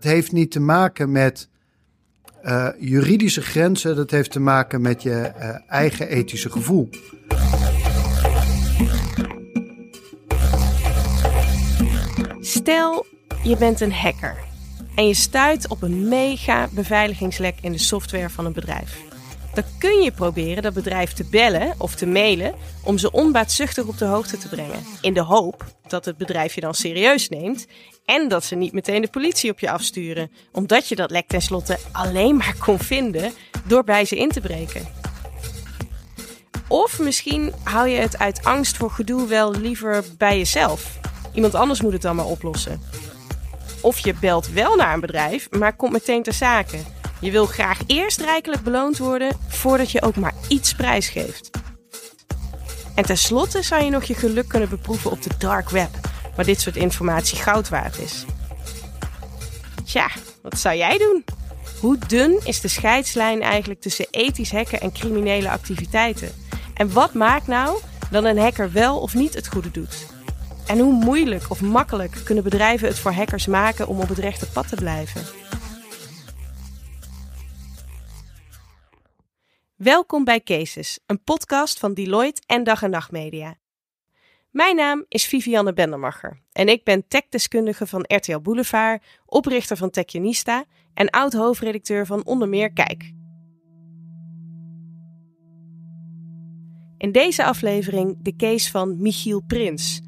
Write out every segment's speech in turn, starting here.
Het heeft niet te maken met uh, juridische grenzen, dat heeft te maken met je uh, eigen ethische gevoel. Stel, je bent een hacker en je stuit op een mega beveiligingslek in de software van een bedrijf. Dan kun je proberen dat bedrijf te bellen of te mailen om ze onbaatzuchtig op de hoogte te brengen. In de hoop dat het bedrijf je dan serieus neemt en dat ze niet meteen de politie op je afsturen, omdat je dat lek tenslotte alleen maar kon vinden door bij ze in te breken. Of misschien hou je het uit angst voor gedoe wel liever bij jezelf. Iemand anders moet het dan maar oplossen. Of je belt wel naar een bedrijf, maar komt meteen ter zake. Je wil graag eerst rijkelijk beloond worden voordat je ook maar iets prijsgeeft. En tenslotte zou je nog je geluk kunnen beproeven op de dark web, waar dit soort informatie goud waard is. Tja, wat zou jij doen? Hoe dun is de scheidslijn eigenlijk tussen ethisch hacken en criminele activiteiten? En wat maakt nou dat een hacker wel of niet het goede doet? En hoe moeilijk of makkelijk kunnen bedrijven het voor hackers maken om op het rechte pad te blijven? Welkom bij Cases, een podcast van Deloitte en Dag en Nacht Media. Mijn naam is Vivianne Bendermacher en ik ben techdeskundige van RTL Boulevard, oprichter van Techionista en oud-hoofdredacteur van onder meer Kijk. In deze aflevering de case van Michiel Prins.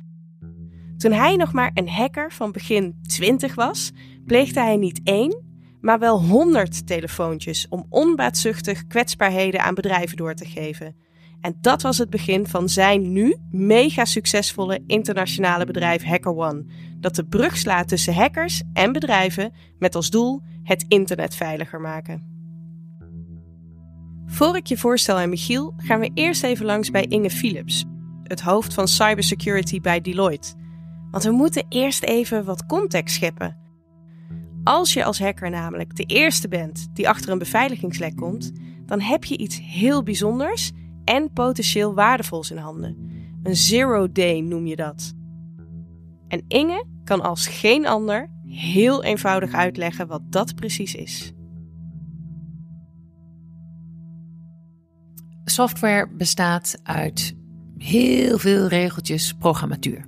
Toen hij nog maar een hacker van begin 20 was, pleegde hij niet één, maar wel 100 telefoontjes om onbaatzuchtig kwetsbaarheden aan bedrijven door te geven. En dat was het begin van zijn nu mega succesvolle internationale bedrijf HackerOne, dat de brug slaat tussen hackers en bedrijven met als doel het internet veiliger maken. Voor ik je voorstel aan Michiel, gaan we eerst even langs bij Inge Philips, het hoofd van cybersecurity bij Deloitte. Want we moeten eerst even wat context scheppen. Als je als hacker namelijk de eerste bent die achter een beveiligingslek komt, dan heb je iets heel bijzonders en potentieel waardevols in handen. Een zero day noem je dat. En Inge kan als geen ander heel eenvoudig uitleggen wat dat precies is. Software bestaat uit heel veel regeltjes programmatuur.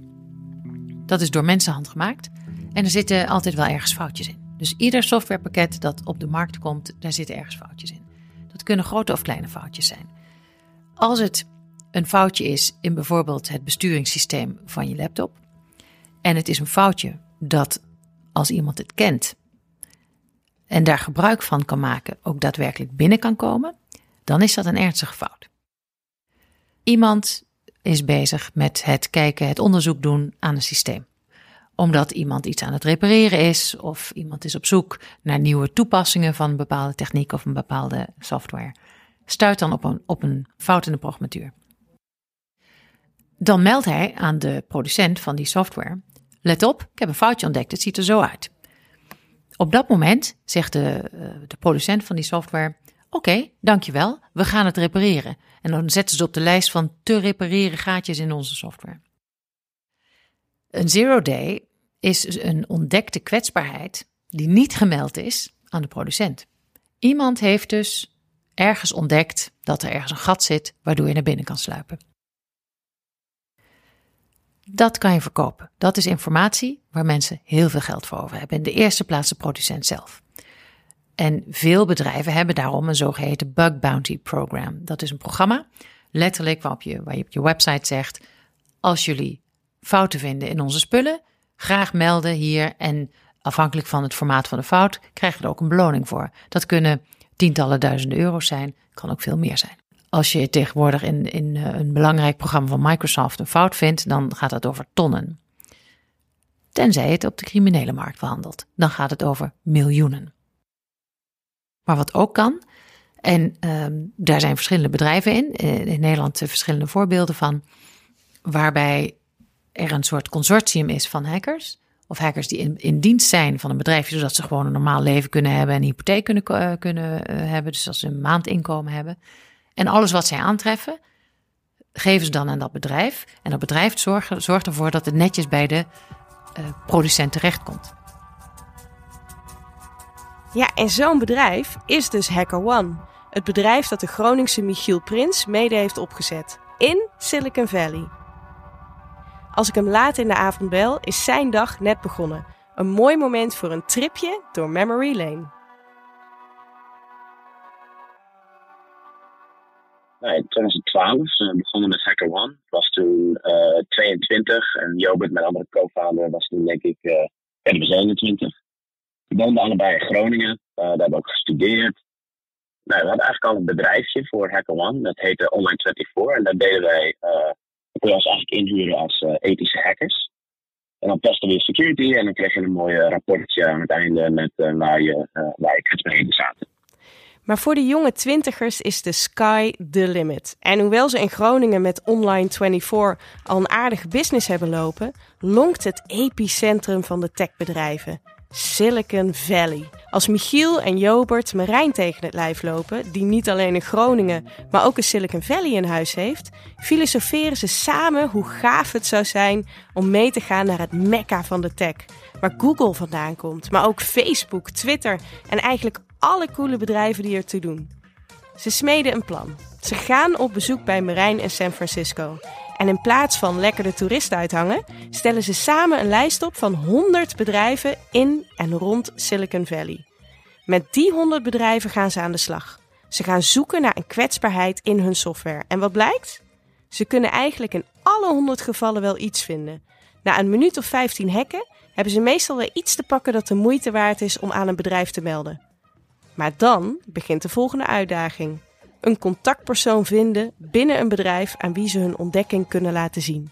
Dat is door mensenhand gemaakt en er zitten altijd wel ergens foutjes in. Dus ieder softwarepakket dat op de markt komt, daar zitten ergens foutjes in. Dat kunnen grote of kleine foutjes zijn. Als het een foutje is in bijvoorbeeld het besturingssysteem van je laptop, en het is een foutje dat als iemand het kent en daar gebruik van kan maken, ook daadwerkelijk binnen kan komen, dan is dat een ernstige fout. Iemand is bezig met het kijken, het onderzoek doen aan een systeem omdat iemand iets aan het repareren is of iemand is op zoek naar nieuwe toepassingen van een bepaalde techniek of een bepaalde software. Stuit dan op een, op een fout in de programmatuur. Dan meldt hij aan de producent van die software: Let op, ik heb een foutje ontdekt, het ziet er zo uit. Op dat moment zegt de, eh, de producent van die software: Oké, dankjewel, we gaan het repareren. En dan zetten ze op de lijst van te repareren gaatjes in onze software. Een zero day is een ontdekte kwetsbaarheid die niet gemeld is aan de producent. Iemand heeft dus ergens ontdekt dat er ergens een gat zit waardoor je naar binnen kan sluipen. Dat kan je verkopen. Dat is informatie waar mensen heel veel geld voor over hebben. In de eerste plaats de producent zelf. En veel bedrijven hebben daarom een zogeheten Bug Bounty Program. Dat is een programma, letterlijk waarop je, waar je op je website zegt: als jullie fouten vinden in onze spullen, graag melden hier. En afhankelijk van het formaat van de fout krijg je er ook een beloning voor. Dat kunnen tientallen duizenden euro's zijn, kan ook veel meer zijn. Als je tegenwoordig in, in eh, een belangrijk programma van Microsoft een fout vindt, dan gaat het over tonnen. Tenzij het op de criminele markt behandelt, dan gaat het over miljoenen. Maar wat ook kan, en uh, daar zijn verschillende bedrijven in, eh, in Nederland verschillende voorbeelden van, waarbij er een soort consortium is van hackers. Of hackers die in, in dienst zijn van een bedrijf, zodat ze gewoon een normaal leven kunnen hebben en een hypotheek kunnen, uh, kunnen uh, hebben. Dus als ze een maandinkomen hebben. En alles wat zij aantreffen, geven ze dan aan dat bedrijf. En dat bedrijf zorgt, zorgt ervoor dat het netjes bij de uh, producent terechtkomt. Ja, en zo'n bedrijf is dus HackerOne. Het bedrijf dat de Groningse Michiel Prins mede heeft opgezet. In Silicon Valley. Als ik hem laat in de avond bel, is zijn dag net begonnen. Een mooi moment voor een tripje door Memory Lane. Nou, in 2012 uh, begonnen met HackerOne. Ik was toen uh, 22 en Jobert, mijn andere co-founder, was toen denk ik uh, 21. We woonden allebei in Groningen. daar hebben we ook gestudeerd. Nou, we hadden eigenlijk al een bedrijfje voor HackerOne. Dat heette Online 24. En daar deden wij, uh, kon je ons eigenlijk inhuren als uh, ethische hackers. En dan testen we security en dan kreeg je een mooi rapportje aan het einde met uh, waar je, waar je kwetsbaarheden zaten. Maar voor de jonge twintigers is de sky the limit. En hoewel ze in Groningen met Online 24 al een aardige business hebben lopen, lonkt het epicentrum van de techbedrijven. Silicon Valley. Als Michiel en Jobert Marijn tegen het lijf lopen, die niet alleen in Groningen, maar ook in Silicon Valley in huis heeft, filosoferen ze samen hoe gaaf het zou zijn om mee te gaan naar het mekka van de tech. Waar Google vandaan komt, maar ook Facebook, Twitter en eigenlijk alle coole bedrijven die ertoe doen. Ze smeden een plan. Ze gaan op bezoek bij Marijn in San Francisco. En in plaats van lekker de toeristen uithangen, stellen ze samen een lijst op van 100 bedrijven in en rond Silicon Valley. Met die 100 bedrijven gaan ze aan de slag. Ze gaan zoeken naar een kwetsbaarheid in hun software. En wat blijkt? Ze kunnen eigenlijk in alle 100 gevallen wel iets vinden. Na een minuut of 15 hacken hebben ze meestal weer iets te pakken dat de moeite waard is om aan een bedrijf te melden. Maar dan begint de volgende uitdaging een contactpersoon vinden binnen een bedrijf aan wie ze hun ontdekking kunnen laten zien.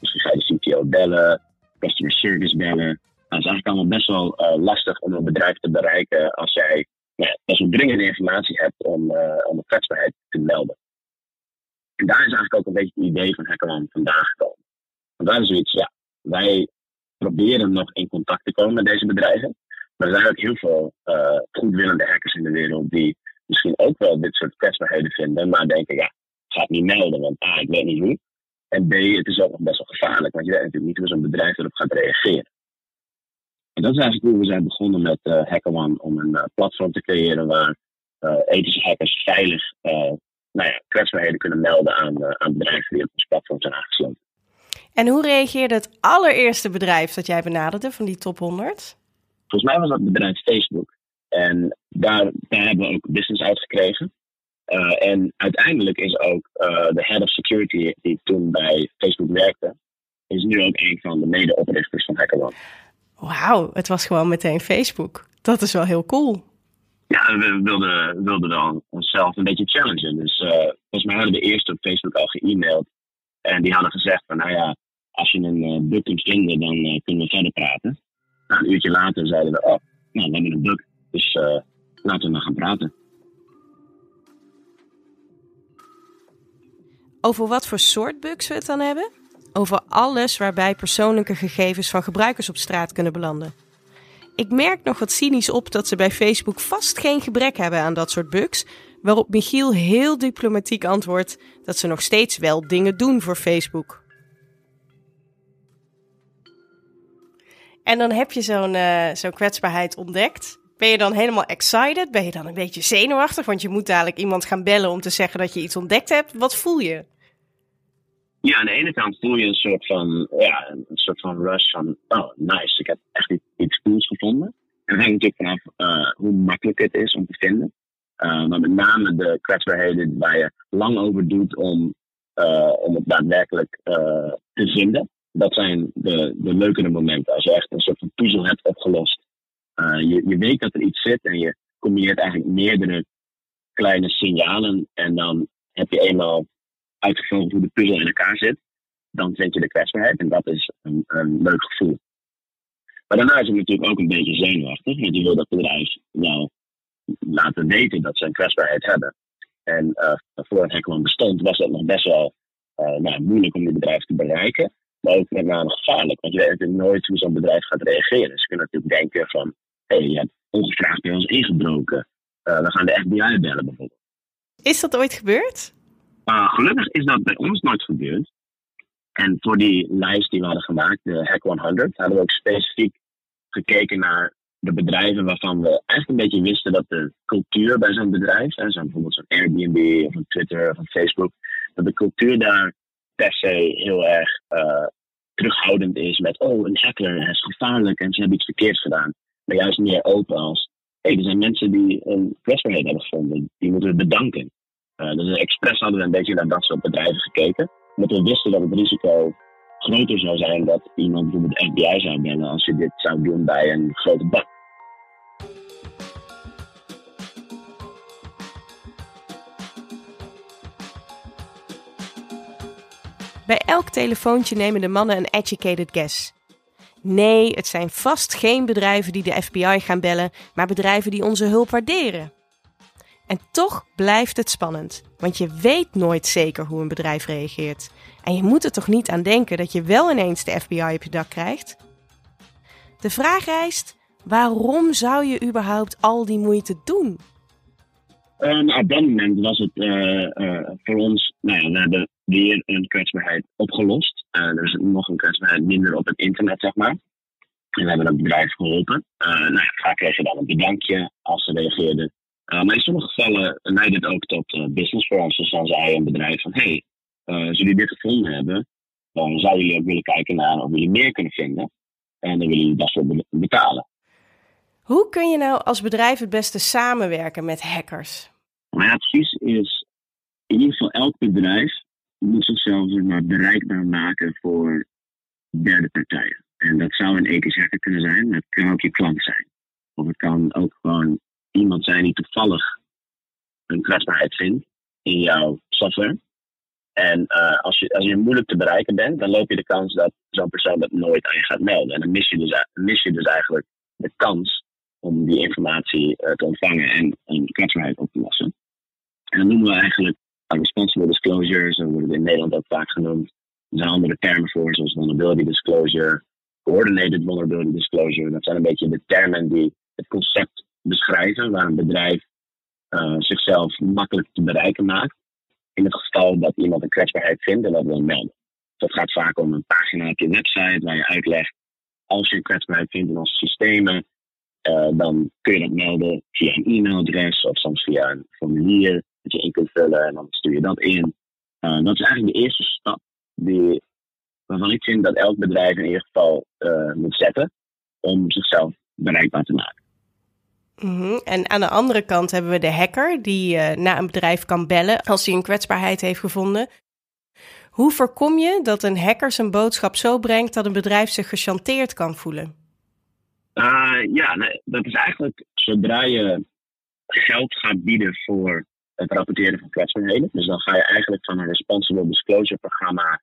Misschien ga je de CTO bellen, customer service bellen. Nou, het is eigenlijk allemaal best wel uh, lastig om een bedrijf te bereiken als jij ja, best dringende informatie hebt om, uh, om een kwetsbaarheid te melden. En daar is eigenlijk ook een beetje het idee van HackerOne vandaan gekomen. Want daar is zoiets, ja, wij proberen nog in contact te komen met deze bedrijven. Maar er zijn ook heel veel uh, goedwillende hackers in de wereld die misschien ook wel dit soort kwetsbaarheden vinden, maar denken, ja, ik ga het niet melden, want A, ik weet niet hoe. En B, het is ook nog best wel gevaarlijk, want je weet natuurlijk niet hoe zo'n bedrijf erop gaat reageren. En dat is eigenlijk hoe we zijn begonnen met uh, HackerOne, om een uh, platform te creëren waar uh, ethische hackers veilig nou ja, kwetsbaarheden kunnen melden aan, aan bedrijven die op ons platform zijn aangesloten. En hoe reageerde het allereerste bedrijf dat jij benaderde van die top 100? Volgens mij was dat het bedrijf Facebook. En daar, daar hebben we ook business uitgekregen. Uh, en uiteindelijk is ook uh, de head of security die toen bij Facebook werkte, is nu ook een van de medeoprichters van HackerOne. Wauw, het was gewoon meteen Facebook. Dat is wel heel cool. Ja, we wilden, wilden dan onszelf een beetje challengen. Dus uh, volgens mij hadden we eerst op Facebook al ge-mailed. En die hadden gezegd van, nou ja, als je een uh, bug kunt vinden, dan kunnen we verder praten. Nou, een uurtje later zeiden we, oh, nou, we hebben een bug. Dus uh, laten we maar gaan praten. Over wat voor soort bugs we het dan hebben? Over alles waarbij persoonlijke gegevens van gebruikers op straat kunnen belanden. Ik merk nog wat cynisch op dat ze bij Facebook vast geen gebrek hebben aan dat soort bugs, waarop Michiel heel diplomatiek antwoordt dat ze nog steeds wel dingen doen voor Facebook. En dan heb je zo'n uh, zo'n kwetsbaarheid ontdekt. Ben je dan helemaal excited? Ben je dan een beetje zenuwachtig? Want je moet dadelijk iemand gaan bellen om te zeggen dat je iets ontdekt hebt. Wat voel je? Ja, aan de ene kant voel je een soort van, ja, een soort van rush van, oh nice, ik heb echt iets cools gevonden. En dat hangt natuurlijk vanaf uh, hoe makkelijk het is om te vinden. Uh, maar met name de kwetsbaarheden waar je lang over doet om, uh, om het daadwerkelijk te vinden. Dat zijn de, de leukere momenten. Als je echt een soort van puzzel hebt opgelost je, je weet dat er iets zit en je combineert eigenlijk meerdere kleine signalen. En dan heb je eenmaal uitgevonden hoe de puzzel in elkaar zit. Dan vind je de kwetsbaarheid en dat is een, een leuk gevoel. Maar daarna is het natuurlijk ook een beetje zenuwachtig. Want je wil dat bedrijf nou laten weten dat ze een kwetsbaarheid hebben. En uh, voor het Hackerman bestond was dat nog best wel uh, nou, moeilijk om die bedrijf te bereiken. Maar ook met name gevaarlijk. Want je weet natuurlijk nooit hoe zo'n bedrijf gaat reageren. Ze kunnen natuurlijk denken van hey, je hebt ongevraagd bij ons ingebroken. Uh, we gaan de FBI bellen bijvoorbeeld. Is dat ooit gebeurd? Uh, gelukkig is dat bij ons nooit gebeurd. En voor die lijst die we hadden gemaakt, de Hack 100, hadden we ook specifiek gekeken naar de bedrijven waarvan we echt een beetje wisten dat de cultuur bij zo'n bedrijf, hè, zo'n bijvoorbeeld zo'n Airbnb of een Twitter of een Facebook, dat de cultuur daar per se heel erg uh, terughoudend is met, oh, een hacker, is gevaarlijk en ze hebben iets verkeerds gedaan. Maar juist meer open als, hey, er zijn mensen die een kwetsbaarheid hebben gevonden, die moeten we bedanken. Uh, dus expres hadden we een beetje naar dat soort bedrijven gekeken, omdat we wisten dat het risico groter zou zijn dat iemand bijvoorbeeld FBI zou bellen als je dit zou doen bij een grote bank. Bij elk telefoontje nemen de mannen een educated guess. Nee, het zijn vast geen bedrijven die de FBI gaan bellen, maar bedrijven die onze hulp waarderen. En toch blijft het spannend, want je weet nooit zeker hoe een bedrijf reageert. En je moet er toch niet aan denken dat je wel ineens de FBI op je dak krijgt? De vraag rijst: waarom zou je überhaupt al die moeite doen? Uh, op dat moment was het uh, uh, voor ons, nou ja, we hebben weer een kwetsbaarheid opgelost. er is nog een kwetsbaarheid minder op het internet, zeg maar. En we hebben dat bedrijf geholpen. nou ja, vaak kreeg je dan een bedankje als ze reageerden. maar in sommige gevallen leidde het ook tot business voor. Dus dan zei een bedrijf van, hey, als jullie dit gevonden hebben, dan zouden jullie ook willen kijken naar of jullie meer kunnen vinden. En dan willen jullie dat voor betalen. Hoe kun je nou als bedrijf het beste samenwerken met hackers? Mijn is in ieder geval elk bedrijf moet zichzelf maar, bereikbaar maken voor derde partijen. En dat zou een ethisch hacker kunnen zijn, het kan ook je klant zijn. Of het kan ook gewoon iemand zijn die toevallig een kwetsbaarheid vindt in jouw software. En uh, als, je, als je moeilijk te bereiken bent, dan loop je de kans dat zo'n persoon dat nooit aan je gaat melden. En dan mis je dus, mis je dus eigenlijk de kans om die informatie uh, te ontvangen en een kwetsbaarheid op te lossen. En dat noemen we eigenlijk responsible disclosure, zo wordt het in Nederland ook vaak genoemd. Er zijn andere termen voor, zoals vulnerability disclosure, coordinated vulnerability disclosure. Dat zijn een beetje de termen die het concept beschrijven, waar een bedrijf uh, zichzelf makkelijk te bereiken maakt. In het geval dat iemand een kwetsbaarheid vindt en dat wil melden. Dat gaat vaak om een pagina op je website waar je uitlegt als je een kwetsbaarheid vindt in onze systemen, uh, dan kun je dat melden via een e-mailadres of soms via een formulier dat je in kunt vullen en dan stuur je dat in. Uh, dat is eigenlijk de eerste stap die, waarvan ik vind dat elk bedrijf in ieder geval uh, moet zetten om zichzelf bereikbaar te maken. -hmm. En aan de andere kant hebben we de hacker die naar een bedrijf kan bellen als hij een kwetsbaarheid heeft gevonden. Hoe voorkom je dat een hacker zijn boodschap zo brengt dat een bedrijf zich gechanteerd kan voelen? Uh, ja, dat is eigenlijk zodra je geld gaat bieden voor het rapporteren van kwetsbaarheden. Dus dan ga je eigenlijk van een responsible disclosure programma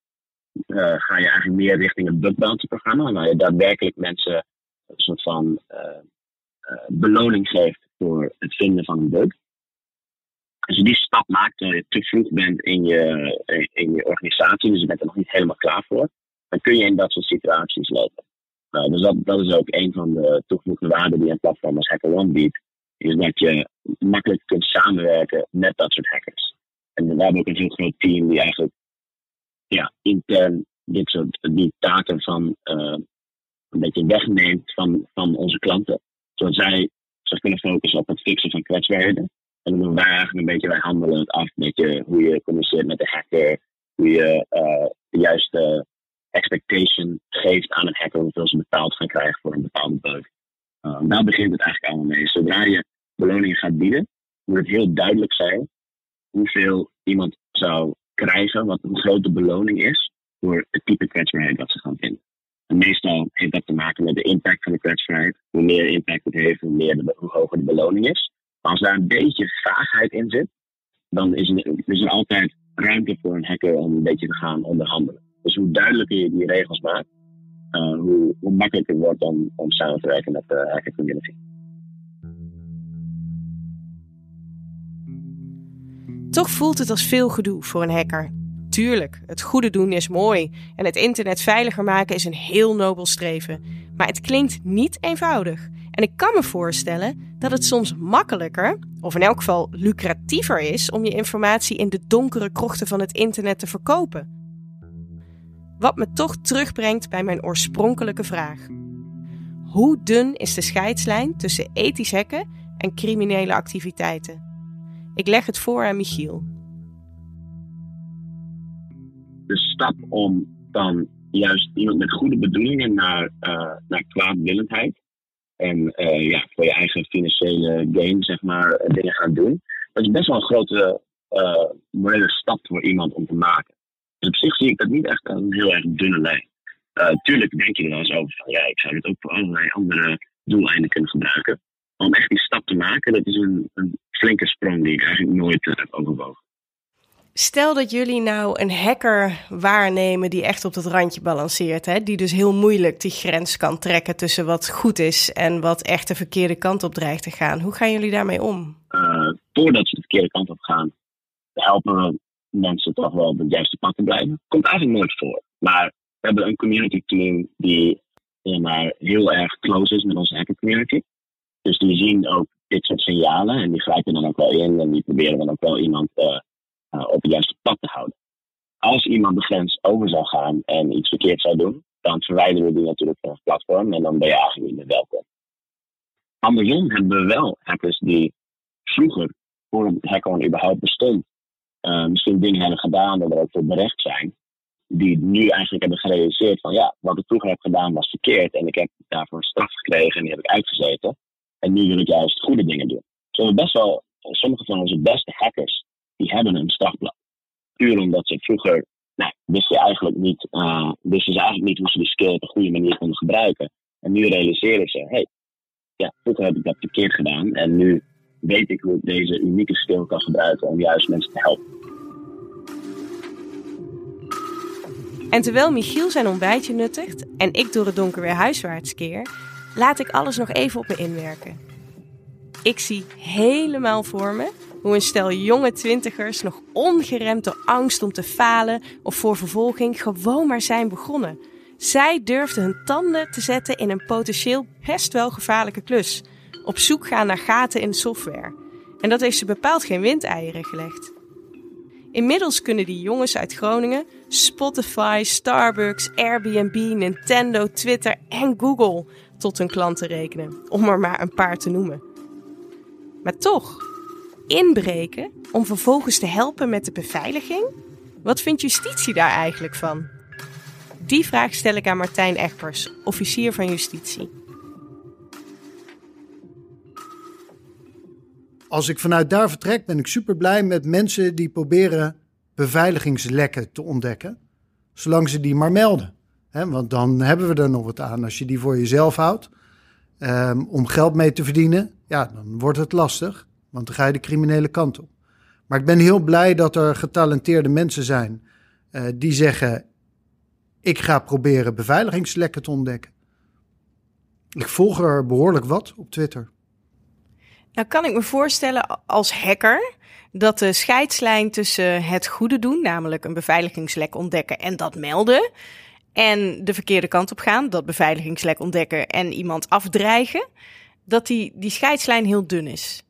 uh, ga je eigenlijk meer richting een bug bounty programma, waar je daadwerkelijk mensen een soort van uh, beloning geeft voor het vinden van een bug. Als je die stap maakt terwijl je te vroeg bent in je, in je organisatie, dus je bent er nog niet helemaal klaar voor, dan kun je in dat soort situaties lopen. Dus dat, dat is ook een van de toegevoegde waarden die een platform als HackerOne biedt. Is dat je makkelijk kunt samenwerken met dat soort hackers. En we hebben ook een heel groot team die eigenlijk ja, intern dit soort die taken van uh, een beetje wegneemt van, van onze klanten. Zodat zij zich kunnen focussen op het fixen van kwetsbaarheden. En dan doen wij eigenlijk een beetje, wij handelen het af, een beetje hoe je communiceert met de hacker, hoe je de juiste expectation geeft aan een hacker hoeveel ze betaald gaan krijgen voor een bepaalde bug. Uh, daar begint het eigenlijk allemaal mee. Zodra je beloningen gaat bieden, moet het heel duidelijk zijn hoeveel iemand zou krijgen, wat een grote beloning is voor het type kwetsbaarheid dat ze gaan vinden. En meestal heeft dat te maken met de impact van de kwetsbaarheid. Hoe meer impact het heeft, hoe, meer de, hoger de beloning is. Maar als daar een beetje vaagheid in zit, dan is er, is er altijd ruimte voor een hacker om een beetje te gaan onderhandelen. Dus hoe duidelijker je die regels maakt, uh, hoe, hoe makkelijker wordt om, om samen te werken met de hacker community. Toch voelt het als veel gedoe voor een hacker. Tuurlijk, het goede doen is mooi en het internet veiliger maken is een heel nobel streven. Maar het klinkt niet eenvoudig. En ik kan me voorstellen dat het soms makkelijker, of in elk geval lucratiever is, om je informatie in de donkere krochten van het internet te verkopen. Wat me toch terugbrengt bij mijn oorspronkelijke vraag. Hoe dun is de scheidslijn tussen ethisch hacken en criminele activiteiten? Ik leg het voor aan Michiel. De stap om dan juist iemand met goede bedoelingen naar, uh, naar kwaadwillendheid en uh, ja, voor je eigen financiële gain, zeg maar, dingen gaan doen. Dat is best wel een grote uh, morele stap voor iemand om te maken. Dus op zich zie ik dat niet echt een heel erg dunne lijn. Uh, tuurlijk denk je er wel eens over van ja, ik zou het ook voor allerlei andere doeleinden kunnen gebruiken. Om echt die stap te maken, dat is een, een flinke sprong die ik eigenlijk nooit heb overwogen. Stel dat jullie nou een hacker waarnemen die echt op dat randje balanceert. Hè? Die dus heel moeilijk die grens kan trekken tussen wat goed is en wat echt de verkeerde kant op dreigt te gaan. Hoe gaan jullie daarmee om? Uh, voordat ze de verkeerde kant op gaan, helpen we mensen toch wel op het juiste pad te blijven. Komt eigenlijk nooit voor. Maar we hebben een community team die maar, heel erg close is met onze hacker community. Dus die zien ook dit soort signalen en die grijpen dan ook wel in en die proberen dan ook wel iemand uh, uh, op het juiste pad te houden. Als iemand de grens over zou gaan en iets verkeerd zou doen, dan verwijderen we die natuurlijk van het platform en dan ben je eigenlijk niet meer welkom. Andersom hebben we wel hackers die vroeger, voor het hacken überhaupt bestond, uh, misschien dingen hebben gedaan dat er ook voor berecht zijn, die nu eigenlijk hebben gerealiseerd van ja, wat ik vroeger heb gedaan was verkeerd en ik heb daarvoor straf gekregen en die heb ik uitgezeten. En nu wil ik juist goede dingen doen. Zo best wel, sommige van onze beste hackers, die hebben een strafblad. Puur omdat ze vroeger, nou, wisten, eigenlijk niet, uh, wisten ze eigenlijk niet hoe ze die skill op een goede manier konden gebruiken. En nu realiseren ze, hey, ja, vroeger heb ik dat verkeerd gedaan en nu weet ik hoe deze unieke skill kan gebruiken om juist mensen te helpen. En terwijl Michiel zijn ontbijtje nuttigt en ik door het donker weer huiswaarts keer, laat ik alles nog even op me inwerken. Ik zie helemaal voor me hoe een stel jonge twintigers nog ongeremd door angst om te falen of voor vervolging gewoon maar zijn begonnen. Zij durfden hun tanden te zetten in een potentieel best wel gevaarlijke klus. Op zoek gaan naar gaten in de software. En dat heeft ze bepaald geen windeieren gelegd. Inmiddels kunnen die jongens uit Groningen Spotify, Starbucks, Airbnb, Nintendo, Twitter en Google tot hun klanten rekenen, om er maar een paar te noemen. Maar toch, inbreken om vervolgens te helpen met de beveiliging? Wat vindt justitie daar eigenlijk van? Die vraag stel ik aan Martijn Egbers, officier van justitie. Als ik vanuit daar vertrek, ben ik super blij met mensen die proberen beveiligingslekken te ontdekken. Zolang ze die maar melden. want dan hebben we er nog wat aan. Als je die voor jezelf houdt um, om geld mee te verdienen, ja, dan wordt het lastig. Want dan ga je de criminele kant op. Maar ik ben heel blij dat er getalenteerde mensen zijn uh, die zeggen: Ik ga proberen beveiligingslekken te ontdekken. Ik volg er behoorlijk wat op Twitter. Nou kan ik me voorstellen als hacker dat de scheidslijn tussen het goede doen, namelijk een beveiligingslek ontdekken en dat melden, en de verkeerde kant op gaan, dat beveiligingslek ontdekken en iemand afdreigen, dat die, die scheidslijn heel dun is.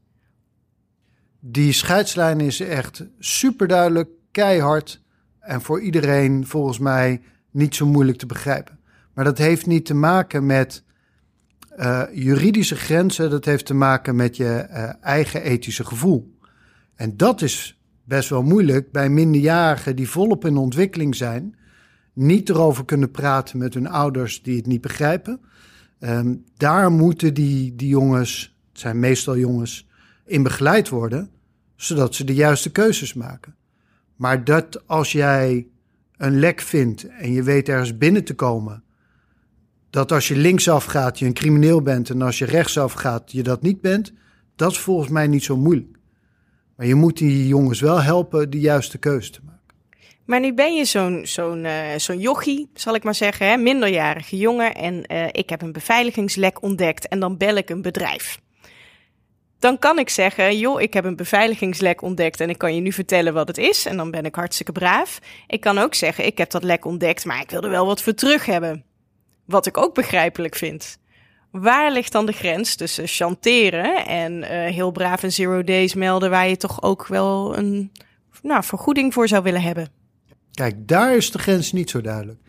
Die scheidslijn is echt super duidelijk, keihard en voor iedereen volgens mij niet zo moeilijk te begrijpen. Maar dat heeft niet te maken met uh, juridische grenzen, dat heeft te maken met je uh, eigen ethische gevoel. En dat is best wel moeilijk bij minderjarigen die volop in ontwikkeling zijn, niet erover kunnen praten met hun ouders die het niet begrijpen. Um, daar moeten die, die jongens, het zijn meestal jongens, in begeleid worden, zodat ze de juiste keuzes maken. Maar dat als jij een lek vindt en je weet ergens binnen te komen, dat als je linksaf gaat je een crimineel bent en als je rechtsaf gaat je dat niet bent, dat is volgens mij niet zo moeilijk. Maar je moet die jongens wel helpen de juiste keuze te maken. Maar nu ben je zo'n zo'n uh, zo'n jochie, zal ik maar zeggen, hè? minderjarige jongen. En uh, ik heb een beveiligingslek ontdekt en dan bel ik een bedrijf. Dan kan ik zeggen, joh, ik heb een beveiligingslek ontdekt en ik kan je nu vertellen wat het is. En dan ben ik hartstikke braaf. Ik kan ook zeggen, ik heb dat lek ontdekt, maar ik wil er wel wat voor terug hebben. Wat ik ook begrijpelijk vind. Waar ligt dan de grens tussen chanteren en uh, heel braaf een zero days melden waar je toch ook wel een nou, vergoeding voor zou willen hebben? Kijk, daar is de grens niet zo duidelijk.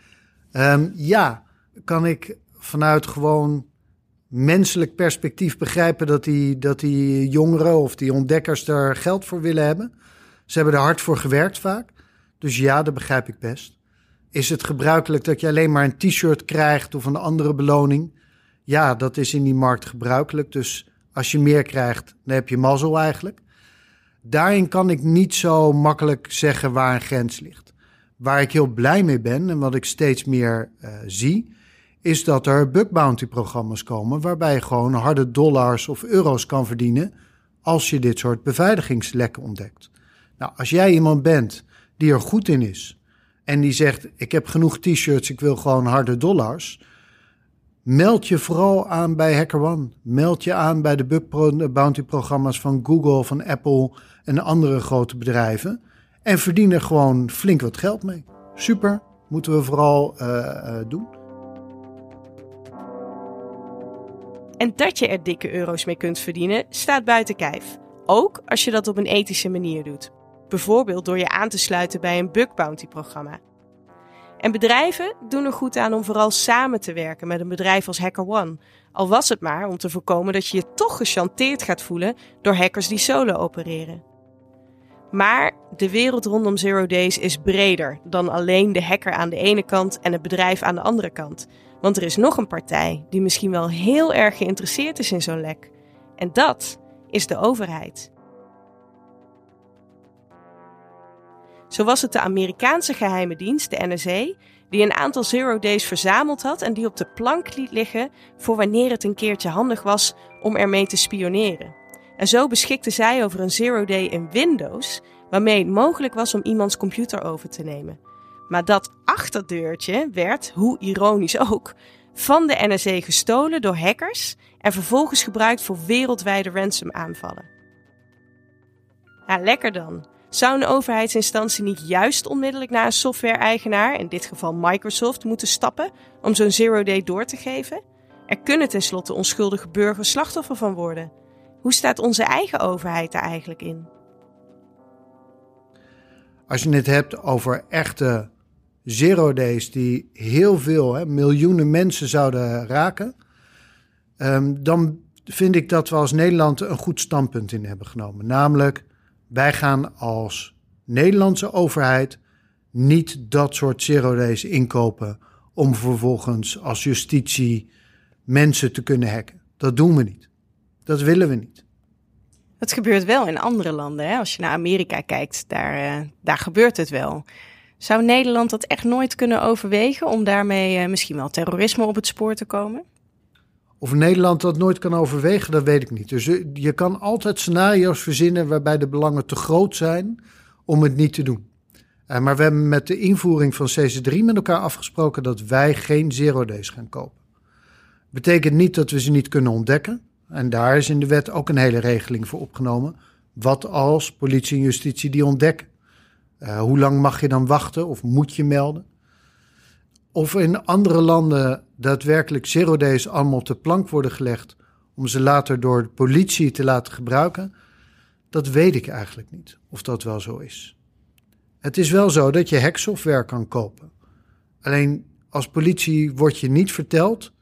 Um, ja, kan ik vanuit gewoon menselijk perspectief begrijpen dat die, dat die jongeren of die ontdekkers er geld voor willen hebben. Ze hebben er hard voor gewerkt vaak. Dus ja, dat begrijp ik best. Is het gebruikelijk dat je alleen maar een t-shirt krijgt of een andere beloning? Ja, dat is in die markt gebruikelijk. Dus als je meer krijgt, dan heb je mazzel eigenlijk. Daarin kan ik niet zo makkelijk zeggen waar een grens ligt. Waar ik heel blij mee ben en wat ik steeds meer uh, zie, is dat er bug bounty programma's komen waarbij je gewoon harde dollars of euro's kan verdienen als je dit soort beveiligingslekken ontdekt. Nou, als jij iemand bent die er goed in is en die zegt: Ik heb genoeg t-shirts, ik wil gewoon harde dollars. Meld je vooral aan bij HackerOne. Meld je aan bij de bug bounty programma's van Google, van Apple en andere grote bedrijven. En verdien er gewoon flink wat geld mee. Super, moeten we vooral uh, uh, doen. En dat je er dikke euro's mee kunt verdienen, staat buiten kijf. Ook als je dat op een ethische manier doet. Bijvoorbeeld door je aan te sluiten bij een bug bounty programma. En bedrijven doen er goed aan om vooral samen te werken met een bedrijf als HackerOne. Al was het maar om te voorkomen dat je je toch gechanteerd gaat voelen door hackers die solo opereren. Maar de wereld rondom Zero Days is breder dan alleen de hacker aan de ene kant en het bedrijf aan de andere kant. Want er is nog een partij die misschien wel heel erg geïnteresseerd is in zo'n lek. En dat is de overheid. Zo was het de Amerikaanse geheime dienst, de NSA, die een aantal Zero Days verzameld had en die op de plank liet liggen voor wanneer het een keertje handig was om ermee te spioneren. En zo beschikte zij over een Zero Day in Windows, waarmee het mogelijk was om iemands computer over te nemen. Maar dat achterdeurtje werd, hoe ironisch ook, van de NSA gestolen door hackers en vervolgens gebruikt voor wereldwijde ransomaanvallen. Ja, lekker dan. Zou een overheidsinstantie niet juist onmiddellijk naar een software-eigenaar, in dit geval Microsoft, moeten stappen om zo'n zero day door te geven? Er kunnen tenslotte onschuldige burgers slachtoffer van worden. Hoe staat onze eigen overheid daar eigenlijk in? Als je het hebt over echte zero days die heel veel, hè, miljoenen mensen zouden raken, um, dan vind ik dat we als Nederland een goed standpunt in hebben genomen. Namelijk, wij gaan als Nederlandse overheid niet dat soort zero days inkopen om vervolgens als justitie mensen te kunnen hacken. Dat doen we niet. Dat willen we niet. Het gebeurt wel in andere landen. Hè? Als je naar Amerika kijkt, daar, uh, daar gebeurt het wel. Zou Nederland dat echt nooit kunnen overwegen om daarmee uh, misschien wel terrorisme op het spoor te komen? Of Nederland dat nooit kan overwegen, dat weet ik niet. Dus eh, je kan altijd scenario's verzinnen waarbij de belangen te groot zijn om het niet te doen. Uh, maar we hebben met de invoering van CC3 met elkaar afgesproken dat wij geen zero days gaan kopen. Betekent niet dat we ze niet kunnen ontdekken. En daar is in de wet ook een hele regeling voor opgenomen. Wat als politie en justitie die ontdekken? Uh, hoe lang mag je dan wachten of moet je melden? Of in andere landen daadwerkelijk zero days allemaal op de plank worden gelegd om ze later door de politie te laten gebruiken, dat weet ik eigenlijk niet of dat wel zo is. Het is wel zo dat je hacksoftware kan kopen. Alleen als politie wordt je niet verteld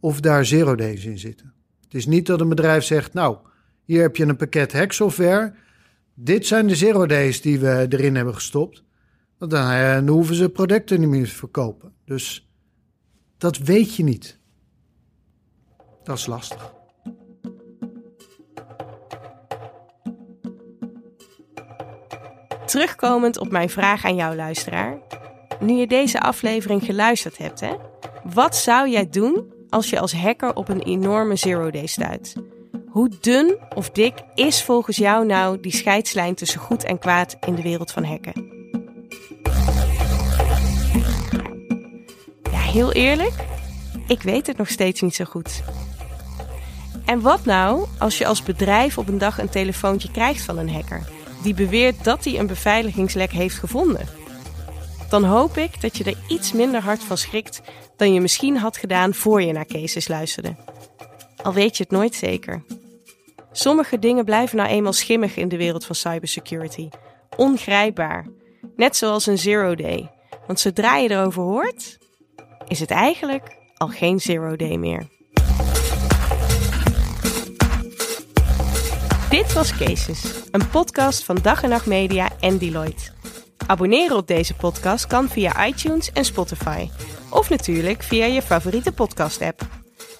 of daar zero days in zitten. Het is niet dat een bedrijf zegt, nou, hier heb je een pakket hacksoftware. Dit zijn de zero days die we erin hebben gestopt. Dan, eh, dan hoeven ze producten niet meer te verkopen. Dus dat weet je niet. Dat is lastig. Terugkomend op mijn vraag aan jou, luisteraar. Nu je deze aflevering geluisterd hebt, hè, wat zou jij doen als je als hacker op een enorme zero day stuit? Hoe dun of dik is volgens jou nou die scheidslijn tussen goed en kwaad in de wereld van hacken? Heel eerlijk, ik weet het nog steeds niet zo goed. En wat nou als je als bedrijf op een dag een telefoontje krijgt van een hacker die beweert dat hij een beveiligingslek heeft gevonden? Dan hoop ik dat je er iets minder hard van schrikt dan je misschien had gedaan voor je naar cases luisterde. Al weet je het nooit zeker. Sommige dingen blijven nou eenmaal schimmig in de wereld van cybersecurity. Ongrijpbaar. Net zoals een zero day. Want zodra je erover hoort, is het eigenlijk al geen zero day meer. Dit was Cases, een podcast van Dag en Nacht Media en Deloitte. Abonneren op deze podcast kan via iTunes en Spotify. Of natuurlijk via je favoriete podcast-app.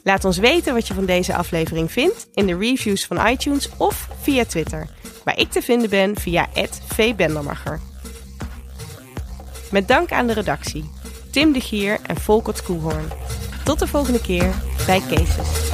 Laat ons weten wat je van deze aflevering vindt in de reviews van iTunes of via Twitter, waar ik te vinden ben via @vbendermacher. Met dank aan de redactie Tim de Gier en Volkert Koehoorn. Tot de volgende keer bij Cases.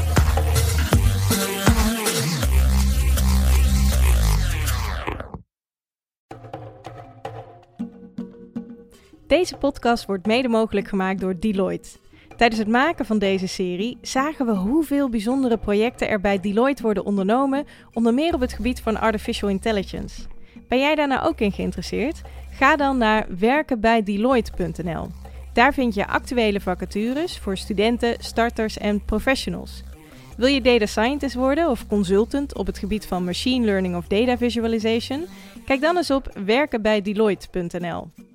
Deze podcast wordt mede mogelijk gemaakt door Deloitte. Tijdens het maken van deze serie zagen we hoeveel bijzondere projecten er bij Deloitte worden ondernomen, onder meer op het gebied van artificial intelligence. Ben jij daar nou ook in geïnteresseerd? Ga dan naar werkenbijdeloitte.nl. Daar vind je actuele vacatures voor studenten, starters en professionals. Wil je data scientist worden of consultant op het gebied van machine learning of data visualization? Kijk dan eens op werkenbijdeloitte.nl.